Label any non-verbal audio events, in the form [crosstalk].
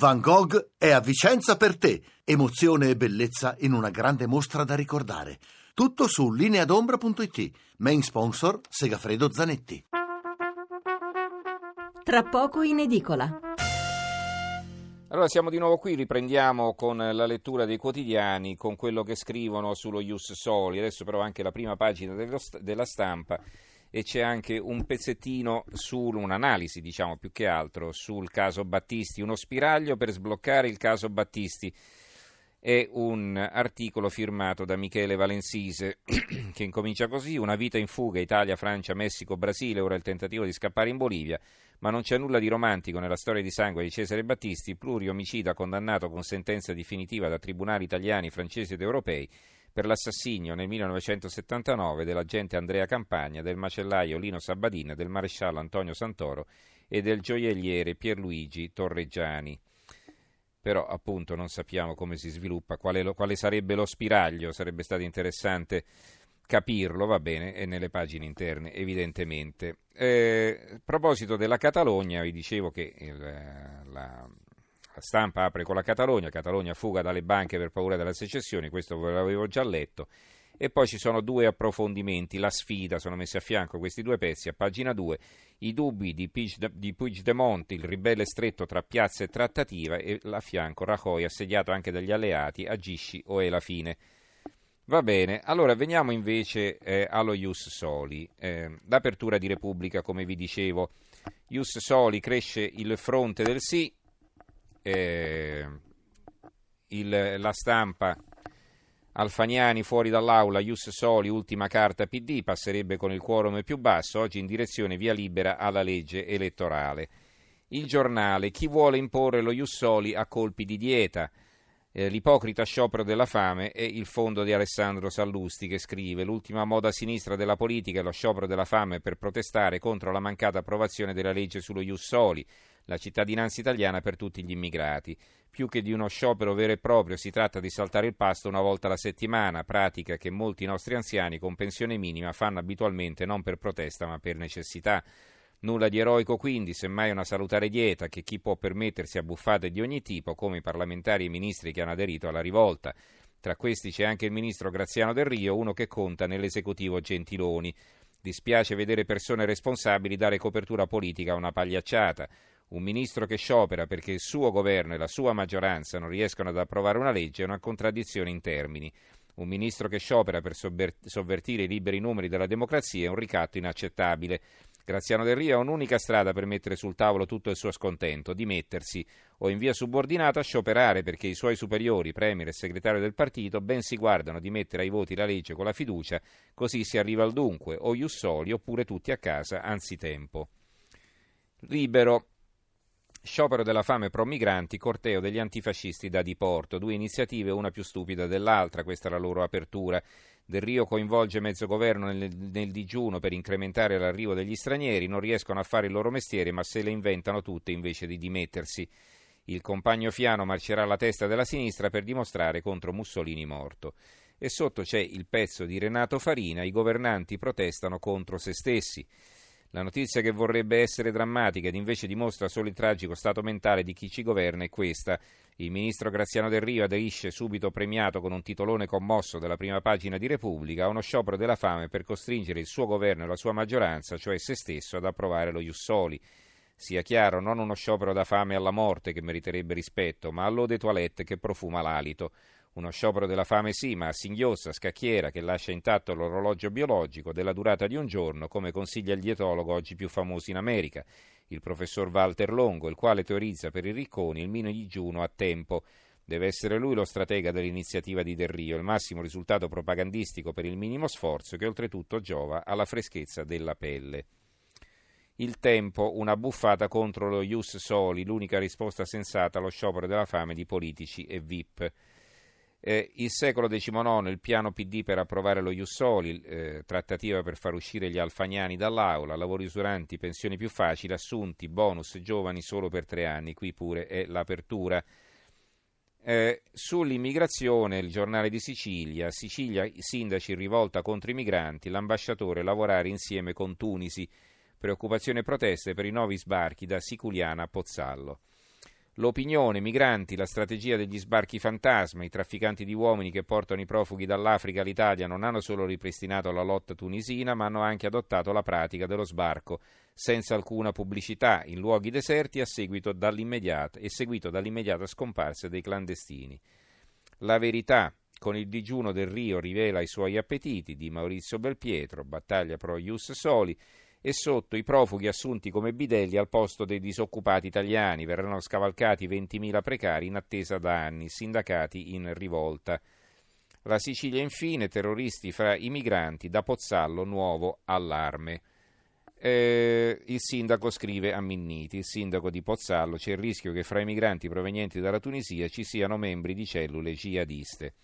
Van Gogh è a Vicenza per te. Emozione e bellezza in una grande mostra da ricordare. Tutto su lineadombra.it. Main sponsor Segafredo Zanetti. Tra poco in edicola. Allora siamo di nuovo qui, riprendiamo con la lettura dei quotidiani, con quello che scrivono sullo Ius Soli, adesso però anche la prima pagina dello, della stampa e c'è anche un pezzettino su un'analisi, diciamo più che altro, sul caso Battisti, uno spiraglio per sbloccare il caso Battisti. È un articolo firmato da Michele Valensise [clears throat] che incomincia così: Una vita in fuga, Italia, Francia, Messico, Brasile, ora il tentativo di scappare in Bolivia, ma non c'è nulla di romantico nella storia di sangue di Cesare Battisti, pluriomicida condannato con sentenza definitiva da tribunali italiani, francesi ed europei per l'assassinio nel 1979 dell'agente Andrea Campagna, del macellaio Lino Sabadin, del maresciallo Antonio Santoro e del gioielliere Pierluigi Torreggiani. Però appunto non sappiamo come si sviluppa, quale, lo, quale sarebbe lo spiraglio, sarebbe stato interessante capirlo, va bene, e nelle pagine interne evidentemente. Eh, a proposito della Catalogna, vi dicevo che il, la, la stampa apre con la Catalogna, Catalogna fuga dalle banche per paura della secessione, questo ve l'avevo già letto. E poi ci sono due approfondimenti, la sfida, sono messi a fianco questi due pezzi, a pagina 2, i dubbi di, Puigdemont, il ribelle stretto tra piazza e trattativa, e a fianco Rajoy, assediato anche dagli alleati, agisci o è la fine. Va bene, allora veniamo invece eh, allo Ius Soli. Eh, l'apertura di Repubblica, come vi dicevo, Ius Soli cresce il fronte del sì, eh, il, la stampa Alfaniani fuori dall'aula, Ius Soli, ultima carta PD, passerebbe con il quorum più basso, oggi in direzione via libera alla legge elettorale. Il giornale, chi vuole imporre lo Ius Soli a colpi di dieta? Eh, l'ipocrita sciopero della fame e il fondo di Alessandro Sallusti che scrive l'ultima moda sinistra della politica è lo sciopero della fame per protestare contro la mancata approvazione della legge sullo Ius Soli la cittadinanza italiana per tutti gli immigrati. Più che di uno sciopero vero e proprio si tratta di saltare il pasto una volta alla settimana, pratica che molti nostri anziani con pensione minima fanno abitualmente non per protesta ma per necessità. Nulla di eroico quindi, semmai una salutare dieta che chi può permettersi a buffate di ogni tipo, come i parlamentari e i ministri che hanno aderito alla rivolta. Tra questi c'è anche il ministro Graziano Del Rio, uno che conta nell'esecutivo Gentiloni. Dispiace vedere persone responsabili dare copertura politica a una pagliacciata. Un ministro che sciopera perché il suo governo e la sua maggioranza non riescono ad approvare una legge è una contraddizione in termini. Un ministro che sciopera per sovvertire i liberi numeri della democrazia è un ricatto inaccettabile. Graziano Del Rio ha un'unica strada per mettere sul tavolo tutto il suo scontento, dimettersi o in via subordinata scioperare perché i suoi superiori, premier e segretario del partito, ben si guardano di mettere ai voti la legge con la fiducia, così si arriva al dunque, o Jussoli oppure tutti a casa anzitempo. Libero. Sciopero della fame pro migranti, corteo degli antifascisti da Diporto, due iniziative, una più stupida dell'altra, questa è la loro apertura. Del Rio coinvolge mezzo governo nel, nel, digiuno per incrementare l'arrivo degli stranieri, non riescono a fare il loro mestiere ma se le inventano tutte invece di dimettersi. Il compagno Fiano marcerà alla testa della sinistra per dimostrare contro Mussolini morto. E sotto c'è il pezzo di Renato Farina, i governanti protestano contro se stessi. La notizia che vorrebbe essere drammatica ed invece dimostra solo il tragico stato mentale di chi ci governa è questa. Il ministro Graziano Del Rio aderisce subito premiato con un titolone commosso della prima pagina di Repubblica a uno sciopero della fame per costringere il suo governo e la sua maggioranza, cioè se stesso, ad approvare lo Jussoli. Sia chiaro, non uno sciopero da fame alla morte che meriterebbe rispetto, ma all'ode toilette che profuma l'alito. Uno sciopero della fame sì, ma a singhiozza, scacchiera, che lascia intatto l'orologio biologico della durata di un giorno, come consiglia il dietologo oggi più famoso in America, il professor Walter Longo, il quale teorizza per i ricconi il mino digiuno a tempo. Deve essere lui lo stratega dell'iniziativa di Del Rio, il massimo risultato propagandistico per il minimo sforzo che oltretutto giova alla freschezza della pelle. Il tempo, una buffata contro lo Ius Soli, l'unica risposta sensata allo sciopero della fame di politici e VIP. Eh, il secolo XIX, il piano PD per approvare lo Jussoli, eh, trattativa per far uscire gli alfagnani dall'aula, lavori usuranti, pensioni più facili, assunti, bonus giovani solo per tre anni, qui pure è l'apertura. Eh, sull'immigrazione, il giornale di Sicilia, Sicilia, i sindaci in rivolta contro i migranti, l'ambasciatore lavorare insieme con Tunisi, preoccupazione e proteste per i nuovi sbarchi da Siculiana a Pozzallo. L'opinione, migranti, la strategia degli sbarchi fantasma, i trafficanti di uomini che portano i profughi dall'Africa all'Italia non hanno solo ripristinato la lotta tunisina, ma hanno anche adottato la pratica dello sbarco senza alcuna pubblicità in luoghi deserti a seguito dall'immediata, e seguito dall'immediata scomparsa dei clandestini. La verità, con il digiuno del Rio rivela i suoi appetiti di Maurizio Belpietro, battaglia pro Ius Soli, e sotto i profughi assunti come bidelli al posto dei disoccupati italiani. Verranno scavalcati 20.000 precari in attesa da anni, sindacati in rivolta. La Sicilia infine, terroristi fra i migranti, da Pozzallo nuovo allarme. Eh, il sindaco scrive a Minniti, il sindaco di Pozzallo, c'è il rischio che fra i migranti provenienti dalla Tunisia ci siano membri di cellule jihadiste.